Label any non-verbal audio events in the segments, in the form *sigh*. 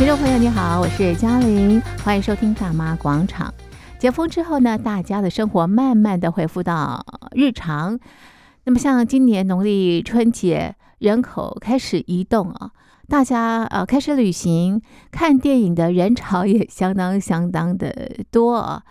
听众朋友，你好，我是嘉玲，欢迎收听《大妈广场》。解封之后呢，大家的生活慢慢的恢复到日常。那么，像今年农历春节，人口开始移动啊，大家呃开始旅行、看电影的人潮也相当相当的多。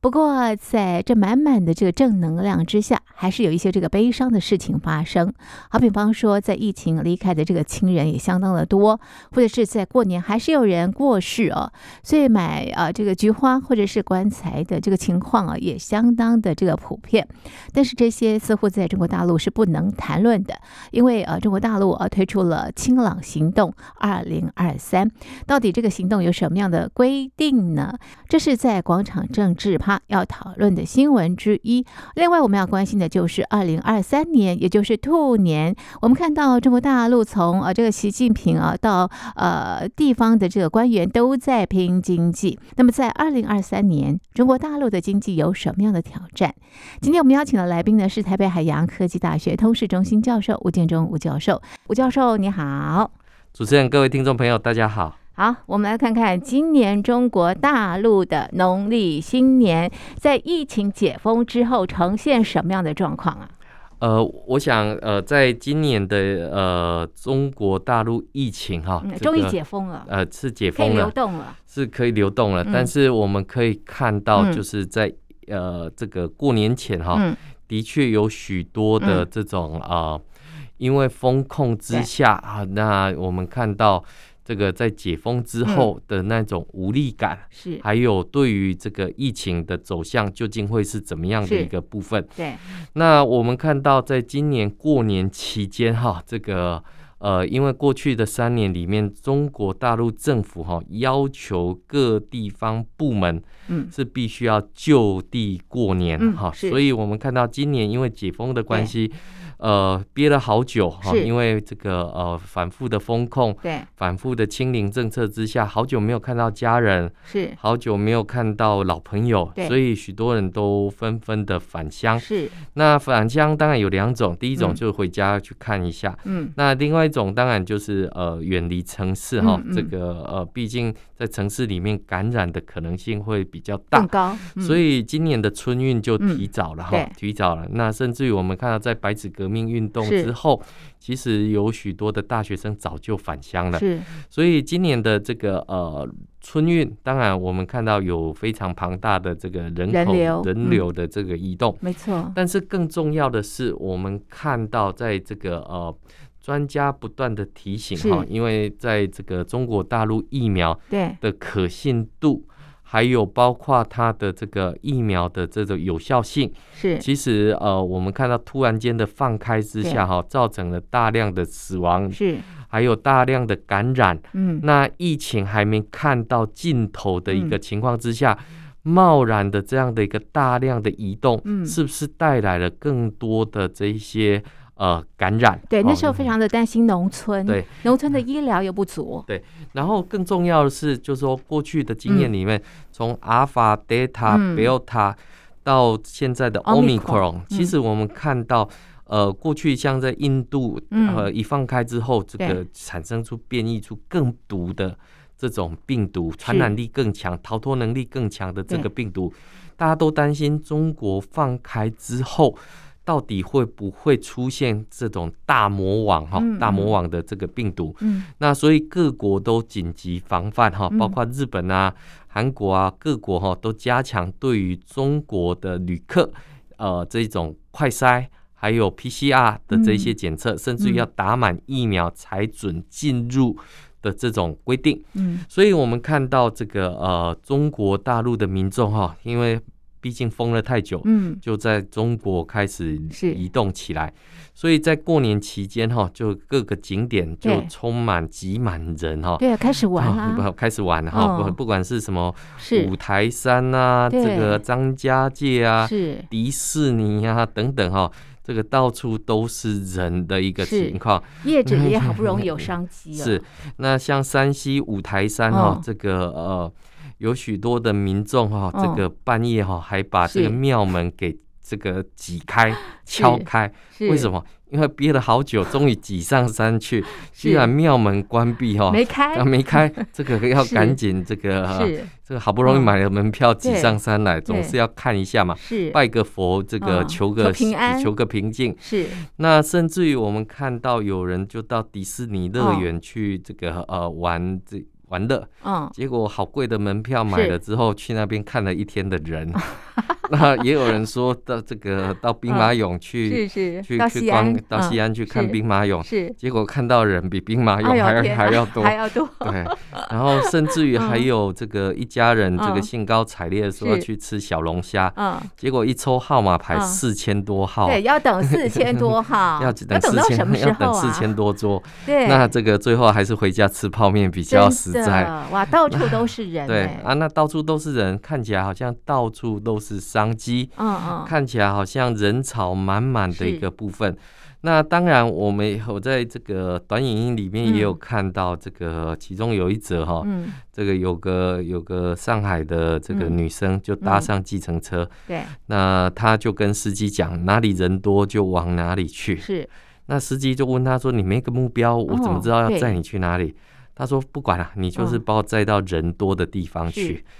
不过，在这满满的这个正能量之下，还是有一些这个悲伤的事情发生。好比方说，在疫情离开的这个亲人也相当的多，或者是在过年还是有人过世哦，所以买啊这个菊花或者是棺材的这个情况啊，也相当的这个普遍。但是这些似乎在中国大陆是不能谈论的，因为呃中国大陆啊推出了“清朗行动 2023”，到底这个行动有什么样的规定呢？这是在广场政治趴。要讨论的新闻之一。另外，我们要关心的就是二零二三年，也就是兔年。我们看到中国大陆从呃这个习近平啊到呃地方的这个官员都在拼经济。那么，在二零二三年，中国大陆的经济有什么样的挑战？今天我们邀请的来宾呢是台北海洋科技大学通识中心教授吴建忠吴教授。吴教授，你好。主持人，各位听众朋友，大家好。好，我们来看看今年中国大陆的农历新年在疫情解封之后呈现什么样的状况啊？呃，我想呃，在今年的呃中国大陆疫情哈，嗯这个、终于解封了，呃，是解封了，可以流动了，是可以流动了。嗯、但是我们可以看到，就是在、嗯、呃这个过年前哈，嗯、的确有许多的这种啊、呃，因为风控之下啊，那我们看到。这个在解封之后的那种无力感，是还有对于这个疫情的走向究竟会是怎么样的一个部分？对。那我们看到，在今年过年期间，哈，这个呃，因为过去的三年里面，中国大陆政府哈要求各地方部门，嗯，是必须要就地过年哈，所以我们看到今年因为解封的关系。呃，憋了好久哈，因为这个呃反复的风控，对，反复的清零政策之下，好久没有看到家人，是，好久没有看到老朋友，对，所以许多人都纷纷的返乡。是，那返乡当然有两种，第一种就是回家去看一下，嗯，那另外一种当然就是呃远离城市哈，这个呃毕竟在城市里面感染的可能性会比较大，高，嗯、所以今年的春运就提早了哈，嗯、提早了。那甚至于我们看到在白纸革革命运动之后，其实有许多的大学生早就返乡了。是，所以今年的这个呃春运，当然我们看到有非常庞大的这个人口人流的这个移动，没错。但是更重要的是，我们看到在这个呃专家不断的提醒哈，因为在这个中国大陆疫苗的可信度。还有包括它的这个疫苗的这种有效性，是。其实呃，我们看到突然间的放开之下哈，造成了大量的死亡，是。还有大量的感染，嗯，那疫情还没看到尽头的一个情况之下，贸然的这样的一个大量的移动，嗯，是不是带来了更多的这一些？呃，感染。对，那时候非常的担心农村，对，农村的医疗又不足，对。然后更重要的是，就是说过去的经验里面，从阿尔法、德塔、贝尔塔到现在的奥密克戎，其实我们看到，呃，过去像在印度，呃，一放开之后，这个产生出变异出更毒的这种病毒，传染力更强、逃脱能力更强的这个病毒，大家都担心中国放开之后。到底会不会出现这种大魔王哈？大魔王的这个病毒，嗯，那所以各国都紧急防范哈，包括日本啊、韩国啊，各国哈都加强对于中国的旅客，呃，这种快筛还有 PCR 的这些检测，甚至于要打满疫苗才准进入的这种规定。嗯，所以我们看到这个呃，中国大陆的民众哈，因为毕竟封了太久，嗯，就在中国开始移动起来，所以在过年期间哈，就各个景点就充满挤满人哈，对啊，开始玩了，*laughs* 不开始玩哈，不不管是什么五台山啊，这个张家界啊，是。迪士尼啊等等哈，这个到处都是人的一个情况，业者也好不容易有商机，是。那像山西五台山哈，这个呃。有许多的民众哈，这个半夜哈还把这个庙门给这个挤开、*laughs* 敲开，为什么？因为憋了好久，终于挤上山去，居然庙门关闭哈，没开，没开，*laughs* 这个要赶紧这个，这个好不容易买了门票挤上山来，总是要看一下嘛，拜个佛，这个求个平安，求个平静。是，那甚至于我们看到有人就到迪士尼乐园去这个呃玩这。玩乐，嗯，结果好贵的门票买了之后，去那边看了一天的人，*laughs* 那也有人说到这个到兵马俑去，去去逛到西安去看兵马俑，是，结果看到人比兵马俑还要还要多，还要多，*laughs* 对，然后甚至于还有这个一家人这个兴高采烈说去吃小龙虾，嗯，结果一抽号码牌四千多号，对，要等四千多号，*laughs* 要等四千，要等四千多桌，对，那这个最后还是回家吃泡面比较实。在哇，到处都是人。*laughs* 对啊，那到处都是人，看起来好像到处都是商机。嗯嗯，看起来好像人潮满满的一个部分。那当然，我们我在这个短影音里面也有看到这个，其中有一则哈，这个有个有个上海的这个女生就搭上计程车，对，那她就跟司机讲哪里人多就往哪里去。是，那司机就问她说：“你没个目标，我怎么知道要载你去哪里？”他说：“不管了，你就是把我载到人多的地方去。嗯”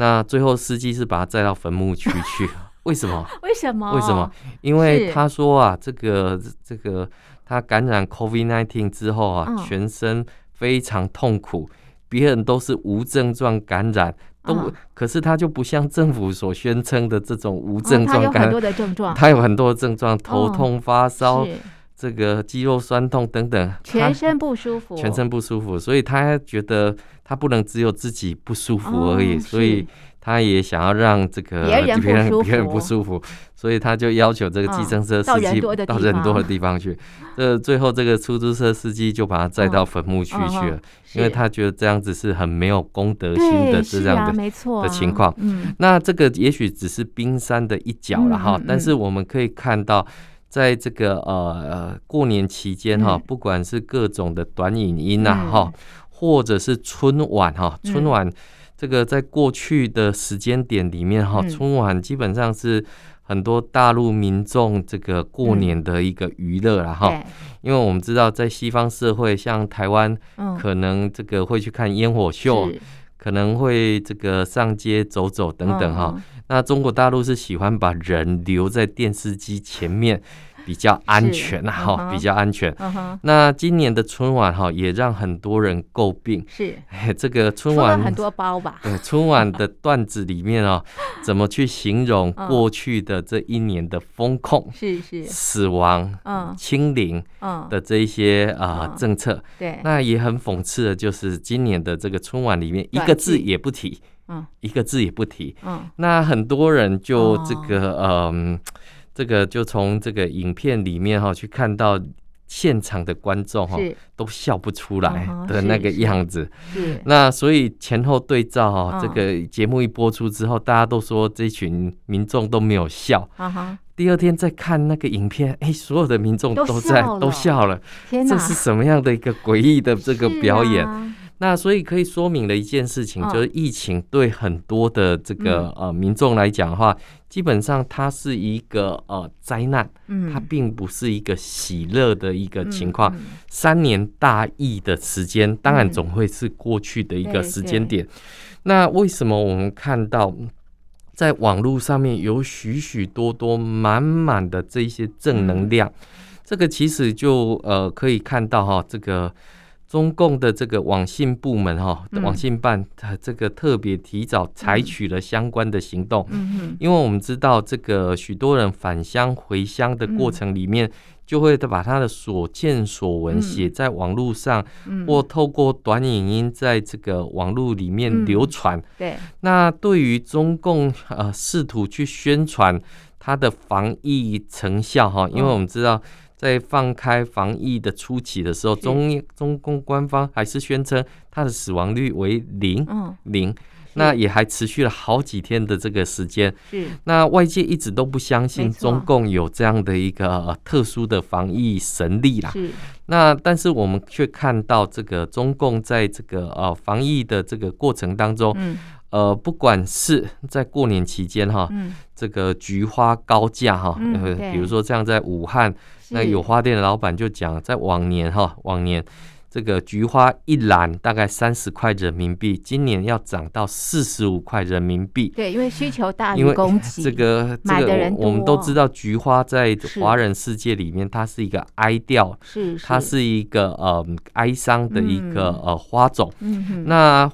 那最后司机是把他载到坟墓区去。*laughs* 为什么？为什么？为什么？因为他说啊，这个这个他感染 COVID-19 之后啊，嗯、全身非常痛苦。别人都是无症状感染，都、嗯、可是他就不像政府所宣称的这种无症状感染。他有很多的症状，他有很多的症状，头痛、发烧。嗯这个肌肉酸痛等等，全身不舒服，全身不舒服，所以他觉得他不能只有自己不舒服而已，哦、所以他也想要让这个别人 *laughs* 别人不舒服，所以他就要求这个计程车司机到人多的地方。去。这最后这个出租车司机就把他载到坟墓区去了，哦、因为他觉得这样子是很没有公德心的这样的没错的情况。嗯，那这个也许只是冰山的一角了哈，嗯嗯、但是我们可以看到。在这个呃呃过年期间哈，不管是各种的短影音呐哈，或者是春晚哈，春晚这个在过去的时间点里面哈，春晚基本上是很多大陆民众这个过年的一个娱乐了哈。因为我们知道在西方社会，像台湾可能这个会去看烟火秀，可能会这个上街走走等等哈。那中国大陆是喜欢把人留在电视机前面，比较安全哈，嗯、比较安全。那今年的春晚哈，也让很多人诟病。是，*laughs* 这个春晚很多包吧？*laughs* 对，春晚的段子里面哦，*laughs* 怎么去形容过去的这一年的风控？是是，死亡、嗯，清零，的这一些啊、呃、政策。对，那也很讽刺的，就是今年的这个春晚里面一个字也不提。嗯，一个字也不提。嗯，那很多人就这个，嗯、呃，这个就从这个影片里面哈，去看到现场的观众哈，都笑不出来的那个样子。是，那所以前后对照哈，这个节目一播出之后，大家都说这群民众都没有笑。第二天再看那个影片，哎，所有的民众都在都笑了。这是什么样的一个诡异的这个表演？那所以可以说明了一件事情，就是疫情对很多的这个呃民众来讲的话，基本上它是一个呃灾难，它并不是一个喜乐的一个情况。三年大疫的时间，当然总会是过去的一个时间点。那为什么我们看到在网络上面有许许多多满满的这些正能量？这个其实就呃可以看到哈，这个。中共的这个网信部门哈，网信办，它这个特别提早采取了相关的行动。嗯，因为我们知道，这个许多人返乡回乡的过程里面，就会把他的所见所闻写在网络上，或透过短影音在这个网络里面流传。对，那对。于中共呃试图去宣传它的防疫成效哈，因为我们知道。在放开防疫的初期的时候，中中共官方还是宣称它的死亡率为零零，那也还持续了好几天的这个时间。是，那外界一直都不相信中共有这样的一个特殊的防疫神力啦。是，那但是我们却看到这个中共在这个呃防疫的这个过程当中。呃，不管是在过年期间哈，这个菊花高价哈，比如说像在武汉那有花店的老板就讲，在往年哈，往年。这个菊花一篮大概三十块人民币，今年要涨到四十五块人民币。对，因为需求大于供给，这个买的人多。我们都知道，菊花在华人世界里面，它是一个哀调，是，它是一个呃哀伤的一个呃花种。嗯哼。那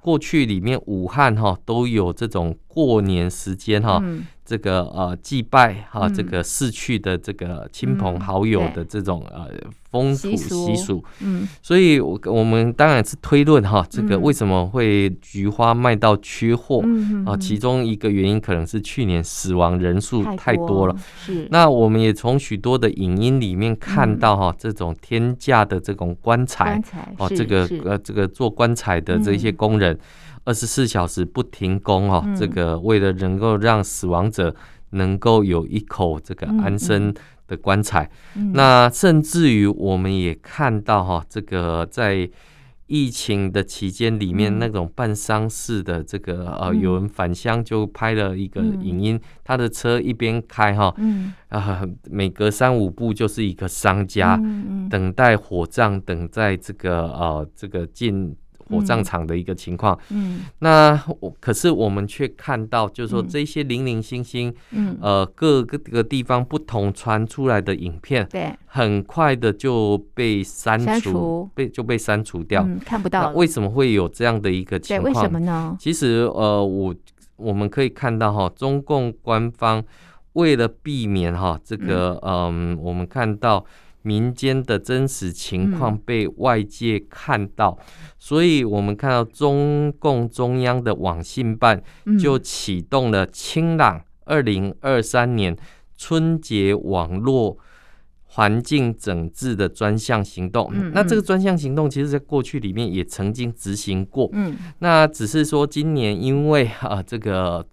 过去里面武汉哈都有这种过年时间哈。这个呃祭拜哈，这个逝去的这个亲朋好友的这种呃风土习俗，嗯，所以我我们当然是推论哈，这个为什么会菊花卖到缺货啊？其中一个原因可能是去年死亡人数太多了，是。那我们也从许多的影音里面看到哈，这种天价的这种棺材哦，这个呃这个做棺材的这些工人。二十四小时不停工哦，这个为了能够让死亡者能够有一口这个安身的棺材，那甚至于我们也看到哈，这个在疫情的期间里面那种办丧事的这个呃，有人返乡就拍了一个影音，他的车一边开哈，啊，每隔三五步就是一个商家，等待火葬，等待这个呃这个进。火葬场的一个情况，嗯，那我可是我们却看到，就是说这些零零星星，嗯，呃，各个个地方不同传出来的影片，对，很快的就被删除，被就被删除掉，看不到。为什么会有这样的一个情况？为什么呢？其实，呃，我我们可以看到哈，中共官方为了避免哈这个，嗯，我们看到。民间的真实情况被外界看到，嗯、所以我们看到中共中央的网信办就启动了“清朗二零二三年春节网络环境整治”的专项行动。嗯嗯、那这个专项行动，其实在过去里面也曾经执行过。嗯，那只是说今年因为啊这个。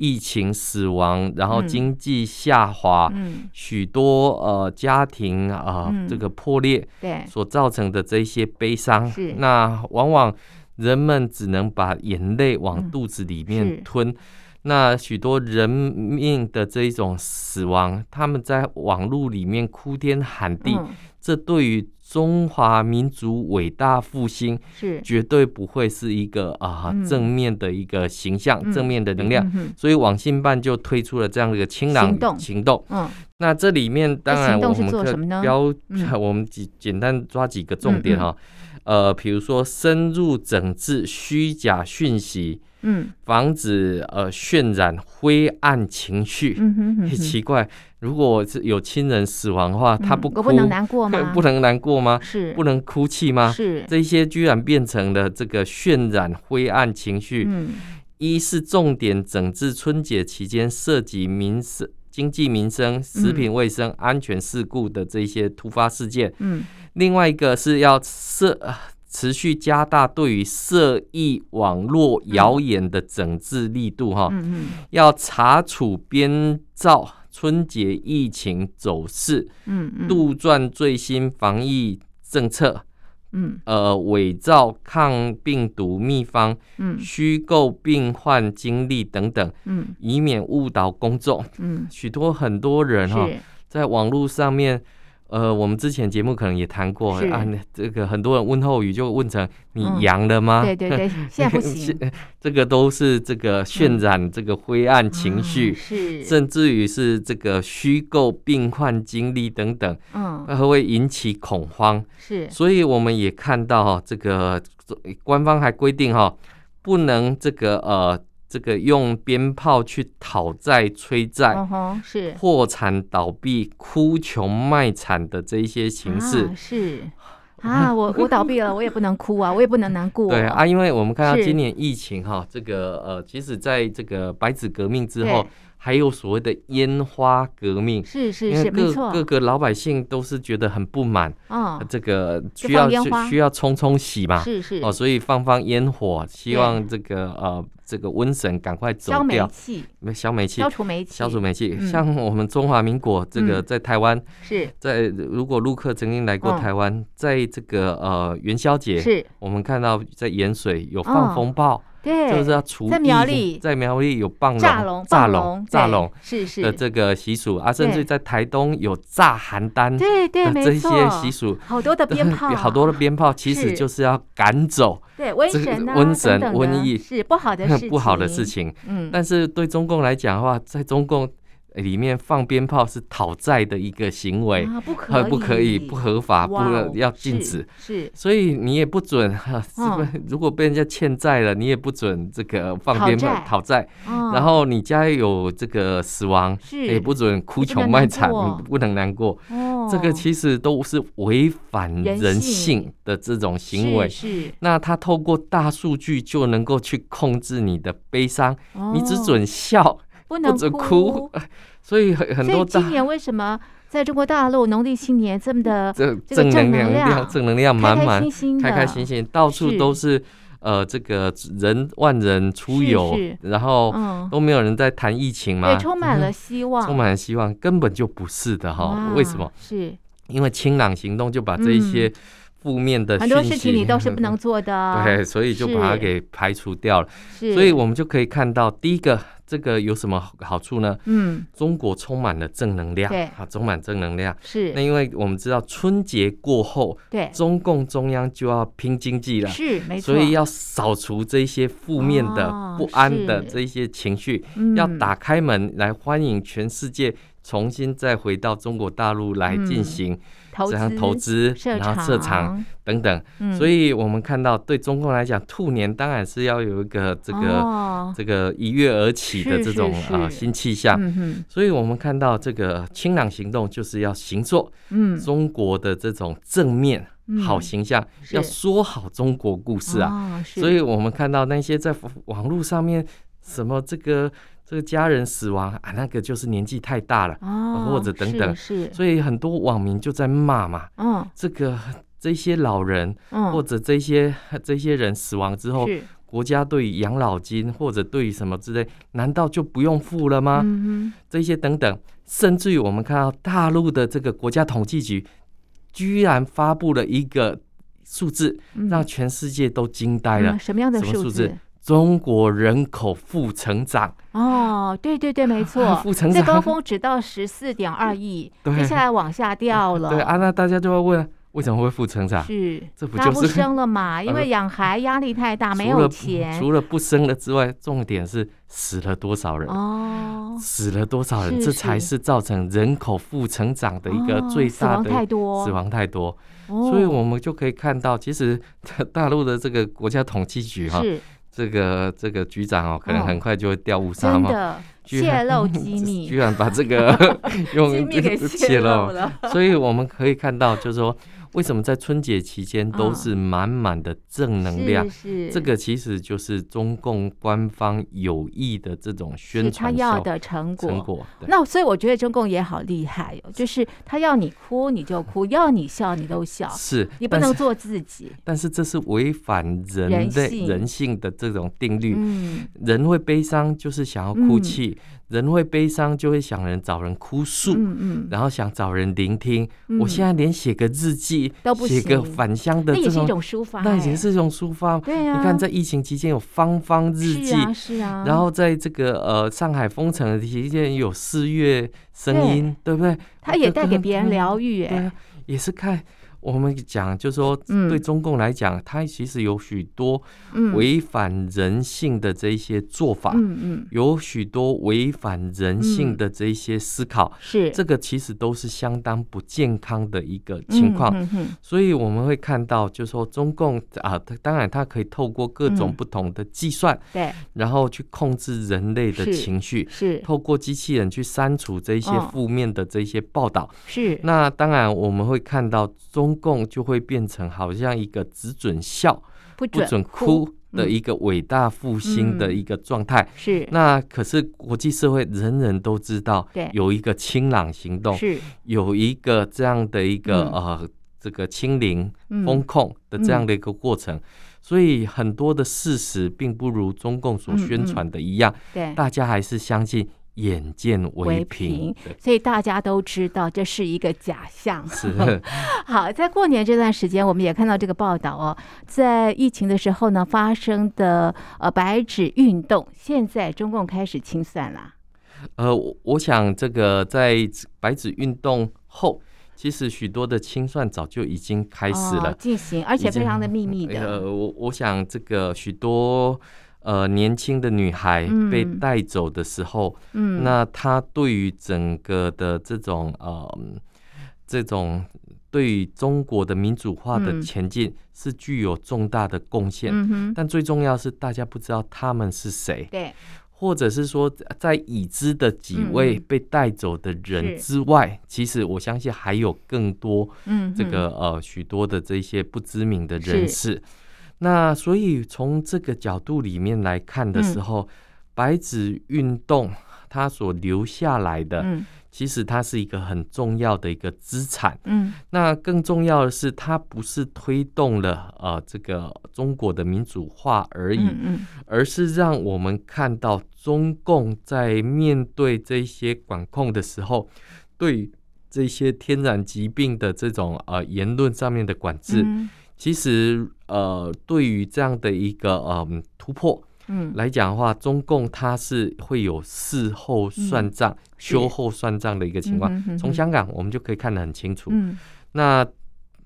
疫情死亡，然后经济下滑，许多呃家庭啊这个破裂，对。所造成的这些悲伤，那往往人们只能把眼泪往肚子里面吞。那许多人命的这一种死亡，他们在网络里面哭天喊地，这对于中华民族伟大复兴是。绝对不会是一个啊正面的一个形象，正面的能量，所以网信办就推出了这样的一个清朗行动。嗯，那这里面当然我们可标，*laughs* 我们简简单抓几个重点哈，呃，比如说深入整治虚假讯息。嗯，防止呃渲染灰暗情绪。嗯哼，很 *laughs* 奇怪，如果是有亲人死亡的话，他不哭，不能难过吗？*laughs* 不能难过吗？是，不能哭泣吗？是，这些居然变成了这个渲染灰暗情绪。嗯，一是重点整治春节期间涉及民生、经济民生、食品卫生、安全事故的这些突发事件。嗯，另外一个是要设。持续加大对于涉疫网络谣言的整治力度，哈，要查处编造春节疫情走势，杜撰最新防疫政策，呃，伪造抗病毒秘方，虚构病患经历等等，以免误导公众。许多很多人哈，在网络上面。呃，我们之前节目可能也谈过啊，这个很多人问候语就问成你阳了吗？嗯、对对对，*laughs* 现在不行。这个都是这个渲染这个灰暗情绪，嗯、是甚至于是这个虚构病患经历等等，嗯，还会引起恐慌。是，所以我们也看到哈，这个官方还规定哈，不能这个呃。这个用鞭炮去讨债催债，uh 是破产倒闭、哭穷卖惨的这一些形式，啊是 *laughs* 啊，我我倒闭了，我也不能哭啊，我也不能难过。对啊，因为我们看到今年疫情哈，是这个呃，其实在这个白纸革命之后。还有所谓的烟花革命，是是是，没错，各个老百姓都是觉得很不满，嗯，这个需要需要冲冲喜嘛，是是，哦，所以放放烟火，希望这个呃这个瘟神赶快走掉，消煤气，消煤气，消除煤气，消除煤气。像我们中华民国这个在台湾，是。在如果陆客曾经来过台湾，在这个呃元宵节，是。我们看到在盐水有放风炮。对，就是要除在苗栗，在苗栗有放炸龙、炸龙、炸龙是是。的这个习俗啊，甚至在台东有炸邯郸，对对，这些习俗，好多的鞭炮，好多的鞭炮，其实就是要赶走对瘟神、瘟神、瘟疫是不好的 *laughs* 事情，不好的事情。嗯，但是对中共来讲的话，在中共。里面放鞭炮是讨债的一个行为，啊、不可以，不可以，不合法，不要禁止。是，所以你也不准，哦、如果被人家欠债了，你也不准这个放鞭炮讨债。然后你家有这个死亡，也不准哭穷卖惨，不能难过。哦，这个其实都是违反人性的这种行为。是，那他透过大数据就能够去控制你的悲伤，你只准笑。不能哭，所以很很多。今年为什么在中国大陆农历新年这么的正正能量，正能量满满，开开心心，到处都是呃这个人万人出游，然后都没有人在谈疫情嘛，对，充满了希望，充满了希望，根本就不是的哈。为什么？是因为清朗行动就把这一些负面的很多事情你都是不能 *laughs* 做的，对，所以就把它给排除掉了。所以我们就可以看到第一个。这个有什么好处呢？嗯，中国充满了正能量，对，啊，充满正能量。是，那因为我们知道春节过后，对，中共中央就要拼经济了，是，没错，所以要扫除这些负面的、不安的这些情绪，要打开门来欢迎全世界重新再回到中国大陆来进行。这样投资，然后设厂等等，所以我们看到，对中共来讲，兔年当然是要有一个这个这个一跃而起的这种啊新气象。所以我们看到这个清朗行动就是要行作，中国的这种正面好形象，要说好中国故事啊。所以我们看到那些在网络上面什么这个。这个家人死亡啊，那个就是年纪太大了，哦、或者等等，是，是，所以很多网民就在骂嘛，嗯，这个这些老人，嗯、或者这些这些人死亡之后，国家对于养老金或者对于什么之类，难道就不用付了吗？这些等等，甚至于我们看到大陆的这个国家统计局，居然发布了一个数字，嗯、让全世界都惊呆了。嗯、什么样的数字？中国人口负成长哦，对对对，没错，负成长，最高峰只到十四点二亿，*laughs* 接下来往下掉了。对啊，那大家就要问，为什么会负成长？是，这不就是不生了嘛？*laughs* 因为养孩压力太大，没有钱。除了不生了之外，重点是死了多少人？哦，死了多少人？这才是造成人口负成长的一个最大的死亡太多，死亡太多。所以我们就可以看到，其实大陆的这个国家统计局哈。这个这个局长哦，可能很快就会掉乌纱帽，泄露机密，*laughs* 居然把这个 *laughs* 用机密给 *laughs* 泄露了，所以我们可以看到，就是说。为什么在春节期间都是满满的正能量？是这个其实就是中共官方有意的这种宣传，他要的成果。成果。那所以我觉得中共也好厉害哦，就是他要你哭你就哭，要你笑你都笑，是你不能做自己。但是这是违反人类人性的这种定律。人会悲伤就是想要哭泣。人会悲伤，就会想人找人哭诉，嗯嗯，然后想找人聆听。我现在连写个日记都不写个返乡的这种，那也是一种抒发，那也是一种抒发。对啊，你看在疫情期间有芳芳日记，是啊，然后在这个呃上海封城的期间有四月声音，对不对？它也带给别人疗愈，哎，也是看。我们讲，就是说，对中共来讲，它其实有许多违反人性的这一些做法，嗯嗯。有许多违反人性的这一些思考，是。这个其实都是相当不健康的一个情况。所以我们会看到，就是说，中共啊，当然它可以透过各种不同的计算，对，然后去控制人类的情绪，是。透过机器人去删除这一些负面的这些报道，是。那当然我们会看到中。中共就会变成好像一个只准笑不准哭的一个伟大复兴的一个状态。是，那可是国际社会人人都知道，有一个清朗行动，是。有一个这样的一个呃这个清零封控的这样的一个过程。所以很多的事实并不如中共所宣传的一样，大家还是相信眼见为凭，所以大家都知道这是一个假象。是 *laughs* 好，在过年这段时间，我们也看到这个报道哦，在疫情的时候呢，发生的呃白纸运动，现在中共开始清算了。呃，我想这个在白纸运动后，其实许多的清算早就已经开始了，进行，而且非常的秘密的。呃，我我想这个许多。呃，年轻的女孩被带走的时候，嗯，那她对于整个的这种呃，这种对于中国的民主化的前进是具有重大的贡献。嗯，但最重要是大家不知道他们是谁，对，或者是说在已知的几位被带走的人之外，其实我相信还有更多，嗯，这个呃许多的这些不知名的人士。那所以从这个角度里面来看的时候，嗯、白纸运动它所留下来的，嗯、其实它是一个很重要的一个资产。嗯，那更重要的是，它不是推动了呃这个中国的民主化而已，嗯嗯、而是让我们看到中共在面对这些管控的时候，对这些天然疾病的这种呃言论上面的管制。嗯其实，呃，对于这样的一个嗯突破，嗯来讲的话，中共它是会有事后算账、秋后算账的一个情况。从香港我们就可以看得很清楚。那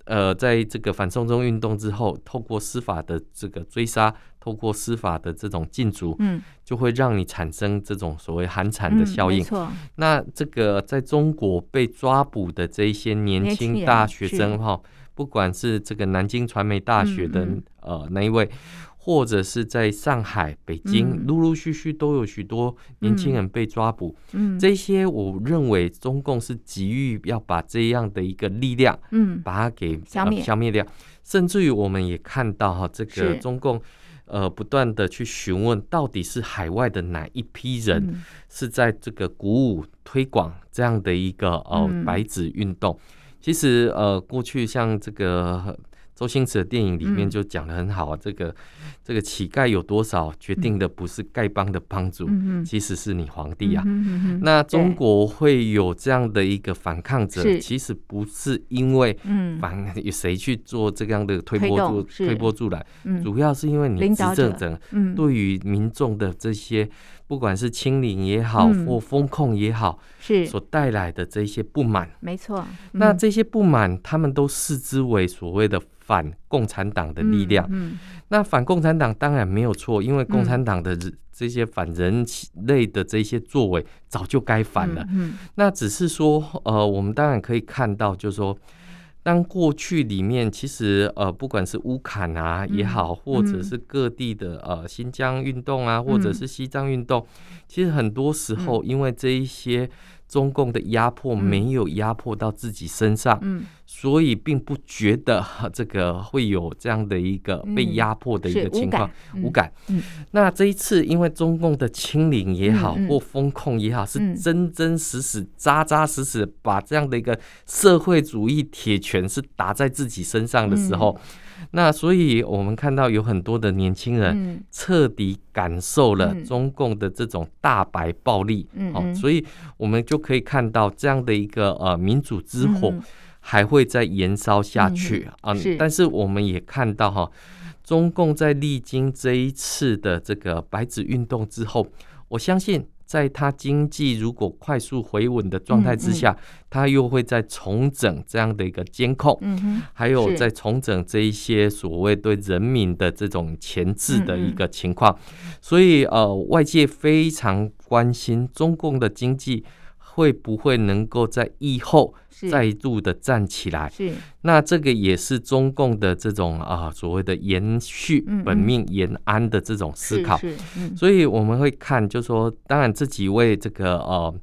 呃，在这个反送中运动之后，透过司法的这个追杀，透过司法的这种禁足，嗯，就会让你产生这种所谓寒蝉的效应。没错。那这个在中国被抓捕的这一些年轻大学生哈。不管是这个南京传媒大学的呃那一位，或者是在上海、北京，陆陆续续都有许多年轻人被抓捕。嗯，这些我认为中共是急于要把这样的一个力量，嗯，把它给消灭。消灭掉。甚至于我们也看到哈，这个中共呃不断的去询问，到底是海外的哪一批人是在这个鼓舞推广这样的一个呃白纸运动。其实，呃，过去像这个周星驰的电影里面就讲的很好啊，嗯、这个这个乞丐有多少，决定的不是丐帮的帮主，嗯、其实是你皇帝啊。嗯、那中国会有这样的一个反抗者，其实不是因为反 *laughs* 有谁去做这样的推波助推，推波助澜，嗯、主要是因为你执政者对于民众的这些。不管是清零也好，或风控也好，是。所带来的这些不满，没错。那这些不满，他们都视之为所谓的反共产党的力量。嗯，那反共产党当然没有错，因为共产党的这些反人类的这些作为，早就该反了。嗯，那只是说，呃，我们当然可以看到，就是说。当过去里面，其实呃，不管是乌坎啊也好，嗯、或者是各地的呃新疆运动啊，嗯、或者是西藏运动，其实很多时候因为这一些。中共的压迫没有压迫到自己身上，嗯，所以并不觉得这个会有这样的一个被压迫的一个情况，无感。嗯，那这一次因为中共的清零也好，或风控也好，是真真实实、扎扎实实把这样的一个社会主义铁拳是打在自己身上的时候。那所以，我们看到有很多的年轻人彻底感受了中共的这种大白暴力，哦，所以我们就可以看到这样的一个呃民主之火还会再延烧下去啊。但是我们也看到哈，中共在历经这一次的这个白纸运动之后，我相信。在他经济如果快速回稳的状态之下，嗯嗯、他又会再重整这样的一个监控，还有再重整这一些所谓对人民的这种前置的一个情况。所以呃，外界非常关心中共的经济会不会能够在疫后。再度的站起来，是。那这个也是中共的这种啊所谓的延续本命延安的这种思考，所以我们会看，就是说，当然这几位这个呃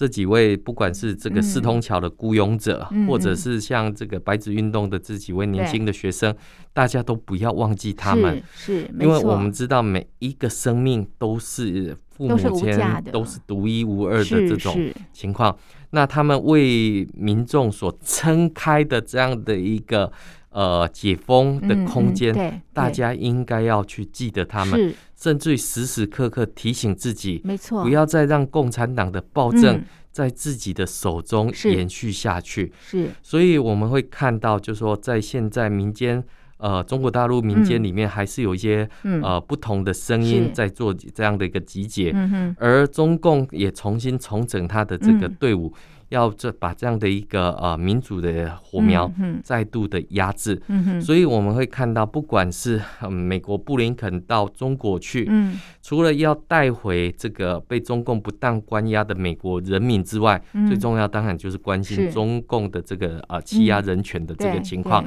这几位不管是这个四通桥的雇佣者，或者是像这个白纸运动的这几位年轻的学生，大家都不要忘记他们，是，因为我们知道每一个生命都是。父母亲都是独一无二的这种情况。那他们为民众所撑开的这样的一个呃解封的空间，嗯嗯、大家应该要去记得他们，甚至于时时刻刻提醒自己，没错，不要再让共产党的暴政在自己的手中延续下去。是，是所以我们会看到，就是说在现在民间。呃，中国大陆民间里面还是有一些、嗯、呃不同的声音在做这样的一个集结，嗯、而中共也重新重整他的这个队伍。嗯要这把这样的一个呃民主的火苗再度的压制，嗯，所以我们会看到，不管是美国布林肯到中国去，嗯，除了要带回这个被中共不当关押的美国人民之外，嗯，最重要当然就是关心中共的这个呃欺压人权的这个情况。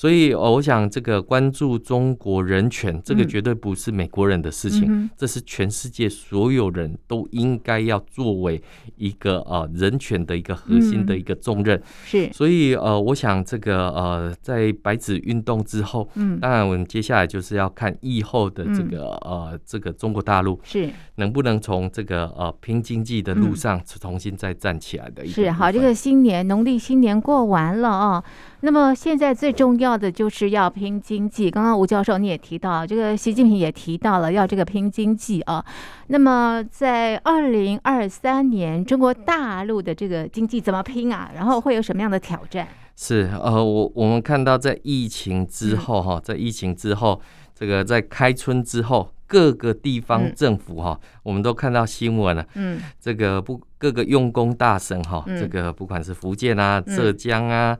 所以我想，这个关注中国人权，这个绝对不是美国人的事情，这是全世界所有人都应该要作为一个呃人权的。一个核心的一个重任、嗯、是，所以呃，我想这个呃，在白纸运动之后，嗯，当然我们接下来就是要看疫后的这个、嗯、呃，这个中国大陆是。能不能从这个呃拼经济的路上重新再站起来的一个。是好，这个新年农历新年过完了啊。那么现在最重要的就是要拼经济。刚刚吴教授你也提到，这个习近平也提到了要这个拼经济啊。那么在二零二三年，中国大陆的这个经济怎么拼啊？然后会有什么样的挑战？是呃，我我们看到在疫情之后哈，在疫情之后，这个在开春之后，各个地方政府哈，我们都看到新闻了。嗯，这个不各个用工大省哈，这个不管是福建啊、浙江啊。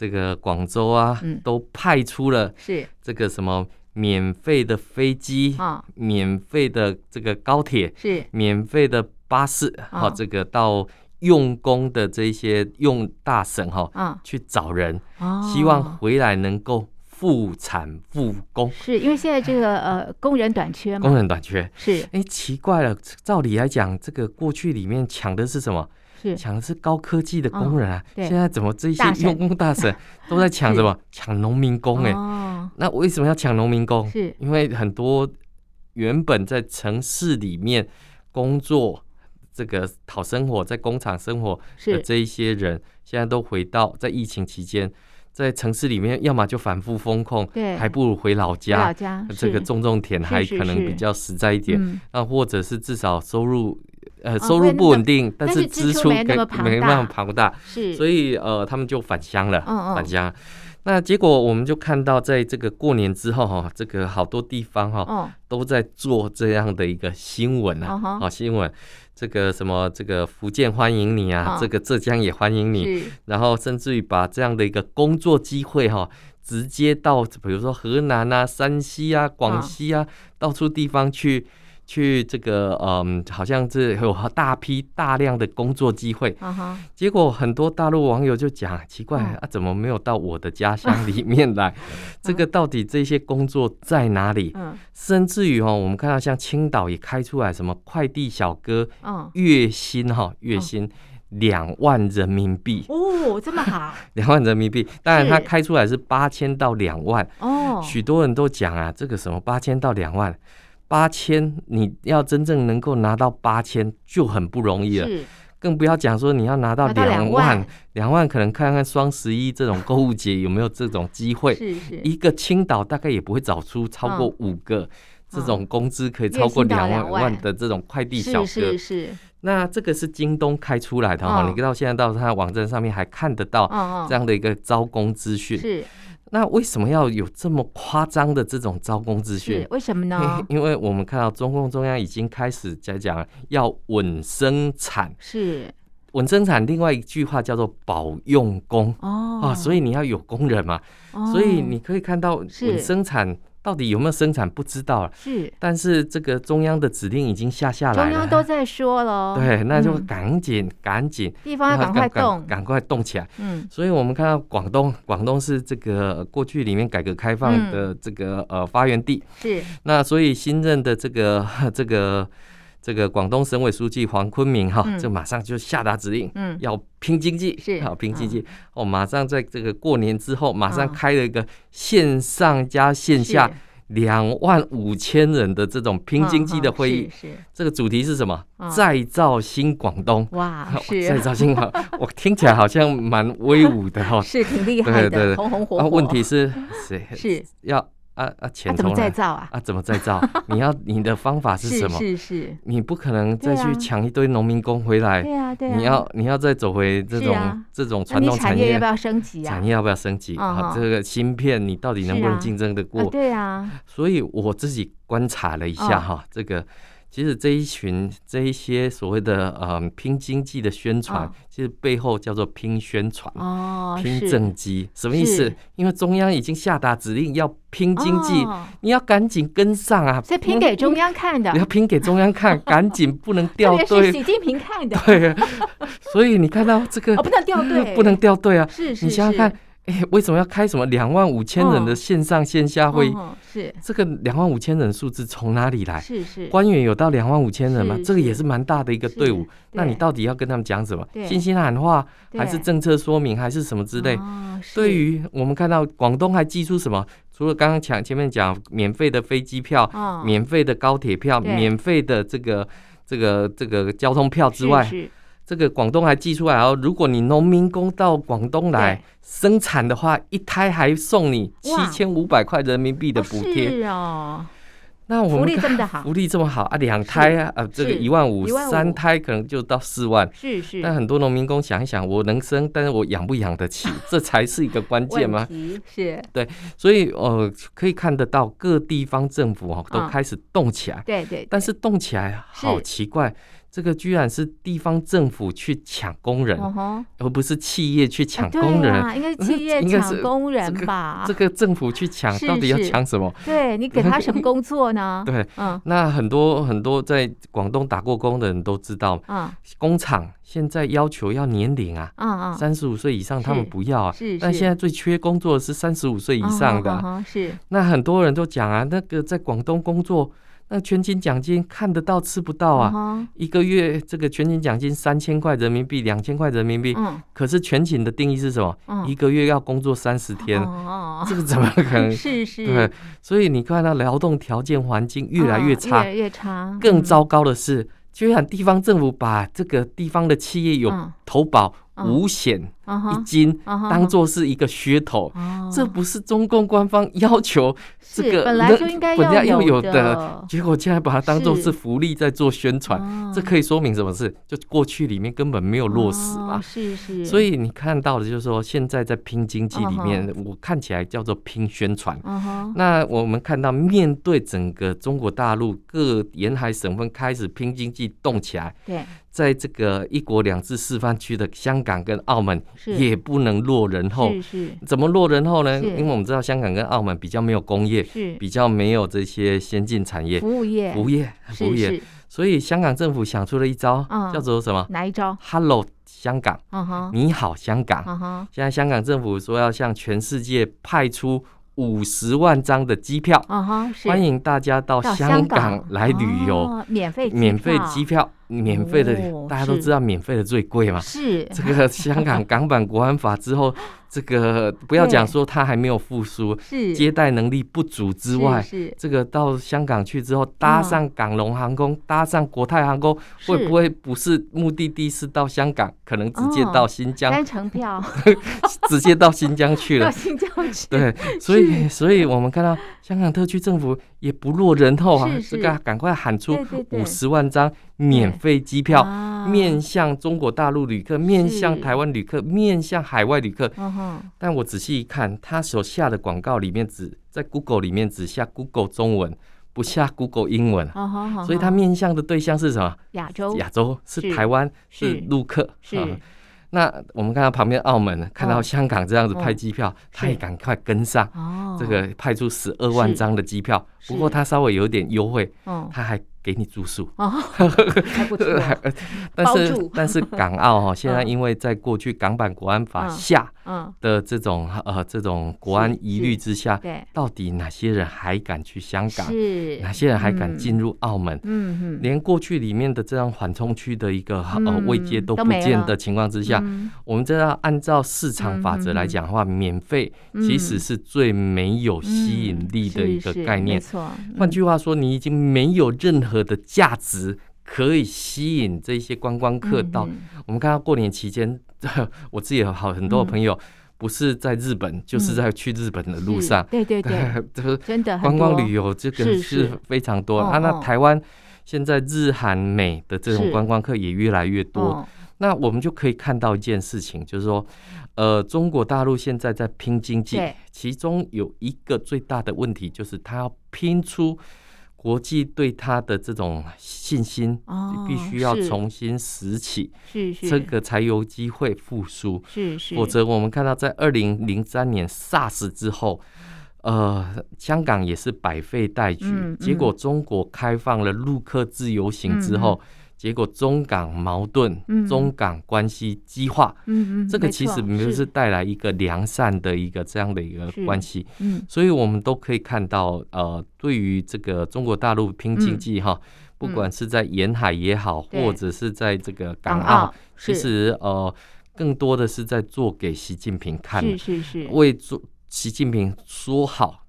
这个广州啊，都派出了是这个什么免费的飞机啊，免费的这个高铁，是免费的巴士，好，这个到用工的这些用大省哈，去找人，希望回来能够复产复工。是因为现在这个呃工人短缺吗？工人短缺是。哎，奇怪了，照理来讲，这个过去里面抢的是什么？抢的是高科技的工人啊！现在怎么这些用工大省 *laughs* 都在抢什么？抢农民工哎！那为什么要抢农民工？是因为很多原本在城市里面工作、这个讨生活、在工厂生活的这一些人，现在都回到在疫情期间，在城市里面，要么就反复风控，还不如回老家，这个种种田还可能比较实在一点。那或者是至少收入。呃，收入不稳定，但是支出没没办法庞大，是，所以呃，他们就返乡了，返乡。那结果我们就看到，在这个过年之后哈，这个好多地方哈都在做这样的一个新闻啊，好新闻，这个什么这个福建欢迎你啊，这个浙江也欢迎你，然后甚至于把这样的一个工作机会哈，直接到比如说河南啊、山西啊、广西啊，到处地方去。去这个嗯，好像是有大批大量的工作机会，uh huh. 结果很多大陆网友就讲奇怪、uh huh. 啊，怎么没有到我的家乡里面来？Uh. *laughs* 这个到底这些工作在哪里？Uh. 甚至于哦，我们看到像青岛也开出来什么快递小哥，月薪哈，月薪两万人民币哦，这么好，*laughs* 两万人民币，当然他开出来是八千到两万哦，许多人都讲啊，这个什么八千到两万。八千，你要真正能够拿到八千就很不容易了，是。更不要讲说你要拿到两万，两万可能看看双十一这种购物节有没有这种机会。是是，一个青岛大概也不会找出超过五个这种工资可以超过两万万。的这种快递小哥。是是是，那这个是京东开出来的哈，你到现在到他的网站上面还看得到这样的一个招工资讯。是。那为什么要有这么夸张的这种招工资讯？为什么呢？*laughs* 因为我们看到中共中央已经开始在讲要稳生产，是稳生产。另外一句话叫做保用工哦，啊，所以你要有工人嘛，哦、所以你可以看到稳生产。到底有没有生产不知道了，是，但是这个中央的指令已经下下来了，中央都在说了，对，那就赶紧赶紧，地方要赶快动，赶快动起来，嗯，所以我们看到广东，广东是这个过去里面改革开放的这个呃发源地，是，那所以新任的这个 *laughs* 这个。这个广东省委书记黄坤明哈，就马上就下达指令，嗯，要拼经济，是，好拼经济，哦，马上在这个过年之后，马上开了一个线上加线下两万五千人的这种拼经济的会议，是这个主题是什么？再造新广东。哇，*laughs* 再造新广，*laughs* 我听起来好像蛮威武的哈，是挺厉害的，红红火火。问题是谁？是。要？啊啊！钱怎么再造啊？啊，怎么再造？*laughs* 你要你的方法是什么？是是，你不可能再去抢一堆农民工回来。对啊对啊。你要你要再走回这种这种传统产业，要不要升级啊？产业要不要升级啊？这个芯片你到底能不能竞争得过？对啊。所以我自己观察了一下哈，这个。其实这一群这一些所谓的呃拼经济的宣传，其实背后叫做拼宣传哦，拼政绩，什么意思？因为中央已经下达指令要拼经济，你要赶紧跟上啊！是拼给中央看的，你要拼给中央看，*laughs* 赶紧不能掉队。是习近平看的，对。*laughs* 所以你看到这个，不能掉队，*laughs* 不能掉队啊！是是，你想想看。哎，为什么要开什么两万五千人的线上线下会议？是这个两万五千人数字从哪里来？是是，官员有到两万五千人吗？这个也是蛮大的一个队伍。那你到底要跟他们讲什么？信心喊话，还是政策说明，还是什么之类？对于我们看到广东还寄出什么？除了刚刚讲前面讲免费的飞机票、免费的高铁票、免费的这个这个这个交通票之外。这个广东还寄出来哦，如果你农民工到广东来生产的话，一胎还送你七千五百块人民币的补贴。是哦，那我们福利这么好，福利这么好啊，两胎啊，呃，这个一万五，三胎可能就到四万。是是。但很多农民工想一想，我能生，但是我养不养得起，*laughs* 这才是一个关键吗？是。对，所以呃，可以看得到各地方政府哦都开始动起来。对对。但是动起来好奇怪。这个居然是地方政府去抢工人，而不是企业去抢工人。应该是企业抢工人吧？这个政府去抢，到底要抢什么？对，你给他什么工作呢？*laughs* 对，那很多很多在广东打过工的人都知道，工厂现在要求要年龄啊，三十五岁以上他们不要啊。但现在最缺工作的是三十五岁以上的。是。那很多人都讲啊，那个在广东工作。那全勤奖金看得到吃不到啊！Uh huh. 一个月这个全勤奖金三千块人民币，两千块人民币。嗯。可是全勤的定义是什么？嗯。一个月要工作三十天。哦。这个怎么可能？*laughs* 是是。对。所以你看到劳动条件环境越来越差。越来越差。更糟糕的是，居然地方政府把这个地方的企业有投保。五险一金当做是一个噱头，这不是中共官方要求这个本来就应该要有的，结果竟然把它当做是福利在做宣传，这可以说明什么事？就过去里面根本没有落实嘛。是是。所以你看到的就是说，现在在拼经济里面，我看起来叫做拼宣传。那我们看到，面对整个中国大陆各沿海省份开始拼经济动起来，对。在这个一国两制示范区的香港跟澳门也不能落人后，是是，怎么落人后呢？因为我们知道香港跟澳门比较没有工业，是。比较没有这些先进产业，服务业，服务业，服务业，所以香港政府想出了一招，叫做什么？哪一招？Hello 香港，你好香港，现在香港政府说要向全世界派出五十万张的机票，欢迎大家到香港来旅游，免费免费机票。免费的，大家都知道，免费的最贵嘛。是。这个香港港版国安法之后，*laughs* 这个不要讲说他还没有复苏，是接待能力不足之外，是这个到香港去之后，搭上港龙航空，搭上国泰航空，会不会不是目的地是到香港，可能直接到新疆？单程票，*laughs* 直接到新疆去了。到新疆去。对，所以所以我们看到香港特区政府也不落人后啊，这个赶快喊出五十万张。免费机票，面向中国大陆旅客，面向台湾旅客，面向海外旅客。但我仔细一看，他所下的广告里面只在 Google 里面只下 Google 中文，不下 Google 英文。所以他面向的对象是什么？亚洲，亚洲是台湾，是。陆客。是。那我们看到旁边澳门，看到香港这样子派机票，他也赶快跟上。这个派出十二万张的机票，不过他稍微有点优惠，他还。给你住宿。哦，*laughs* 还不错。但是 *laughs* 但是港澳哈，*laughs* 现在因为在过去港版国安法下的这种呃这种国安疑虑之下，对，到底哪些人还敢去香港？是哪些人还敢进入澳门？嗯。嗯，连过去里面的这样缓冲区的一个呃位阶都不见的情况之下，我们这要按照市场法则来讲的话，免费其实是最没有吸引力的一个概念。没错，换句话说，你已经没有任何和的价值可以吸引这些观光客到。我们看到过年期间，*laughs* 我自己有好很多朋友，不是在日本，就是在去日本的路上。对对对，*laughs* 真的观光旅游这个是非常多啊。那台湾现在日韩美的这种观光客也越来越多。那我们就可以看到一件事情，就是说，呃，中国大陆现在在拼经济，其中有一个最大的问题就是它要拼出。国际对他的这种信心，必须要重新拾起，是是，这个才有机会复苏。是是，否则我们看到在二零零三年 SARS 之后，呃，香港也是百废待举，结果中国开放了陆客自由行之后。结果中港矛盾，中港关系激化，嗯嗯，这个其实没有是带来一个良善的一个这样的一个关系，嗯，所以我们都可以看到，呃，对于这个中国大陆拼经济哈，不管是在沿海也好，或者是在这个港澳，其实呃，更多的是在做给习近平看，是是是，为做习近平说好。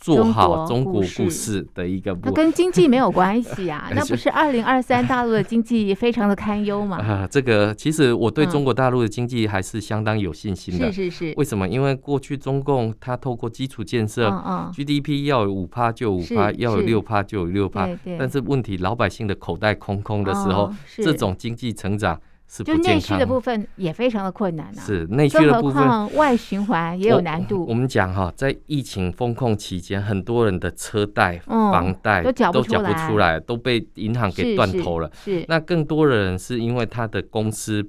做好中国故事的一个，那跟经济没有关系啊，*laughs* 那不是二零二三大陆的经济非常的堪忧吗？*laughs* 啊，这个其实我对中国大陆的经济还是相当有信心的。是是是。为什么？因为过去中共它透过基础建设，GDP 要有五趴就五趴，要有六趴就有六趴。但是问题，老百姓的口袋空空的时候，这种经济成长。就内需的部分也非常的困难啊，是内需的部分，外循环也有难度。我，我们讲哈，在疫情封控期间，很多人的车贷、嗯、房贷都缴不出来，都被银行给断头了。是，是，那更多的人是因为他的公司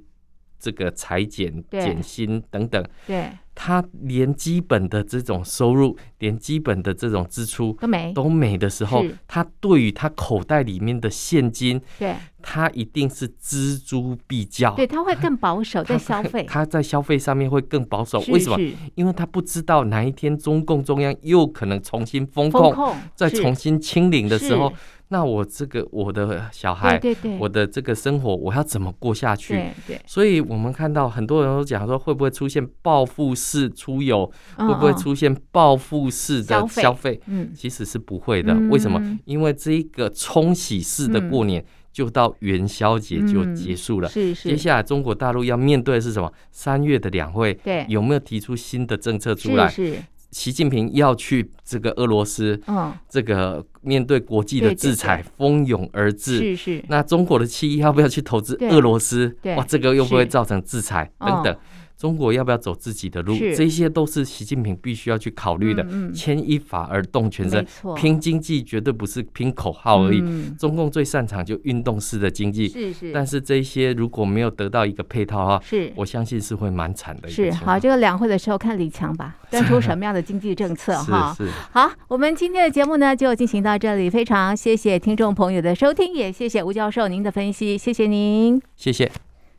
这个裁减、减薪等等。对。他连基本的这种收入，连基本的这种支出都没都没的时候，他对于他口袋里面的现金，对，他一定是锱铢必较，对，他会更保守在消费，他在消费上面会更保守。为什么？因为他不知道哪一天中共中央又可能重新封控，再重新清零的时候。那我这个我的小孩，对对对，我的这个生活，我要怎么过下去？对对，所以我们看到很多人都讲说，会不会出现报复式出游？会不会出现报复式的消费？嗯，其实是不会的。为什么？因为这一个冲洗式的过年就到元宵节就结束了。是是。接下来中国大陆要面对的是什么？三月的两会，对，有没有提出新的政策出来？是。习近平要去这个俄罗斯，嗯，这个面对国际的制裁蜂拥而至，是是。那中国的企业要不要去投资俄罗斯？哇，这个又不会造成制裁等等。中国要不要走自己的路？这些都是习近平必须要去考虑的。牵一发而动全身，拼经济绝对不是拼口号而已。中共最擅长就运动式的经济，是是。但是这些如果没有得到一个配套的话，是，我相信是会蛮惨的。是好，这个两会的时候看李强吧，*laughs* 端出什么样的经济政策哈。是好，我们今天的节目呢就进行到这里，非常谢谢听众朋友的收听，也谢谢吴教授您的分析，谢谢您，谢谢。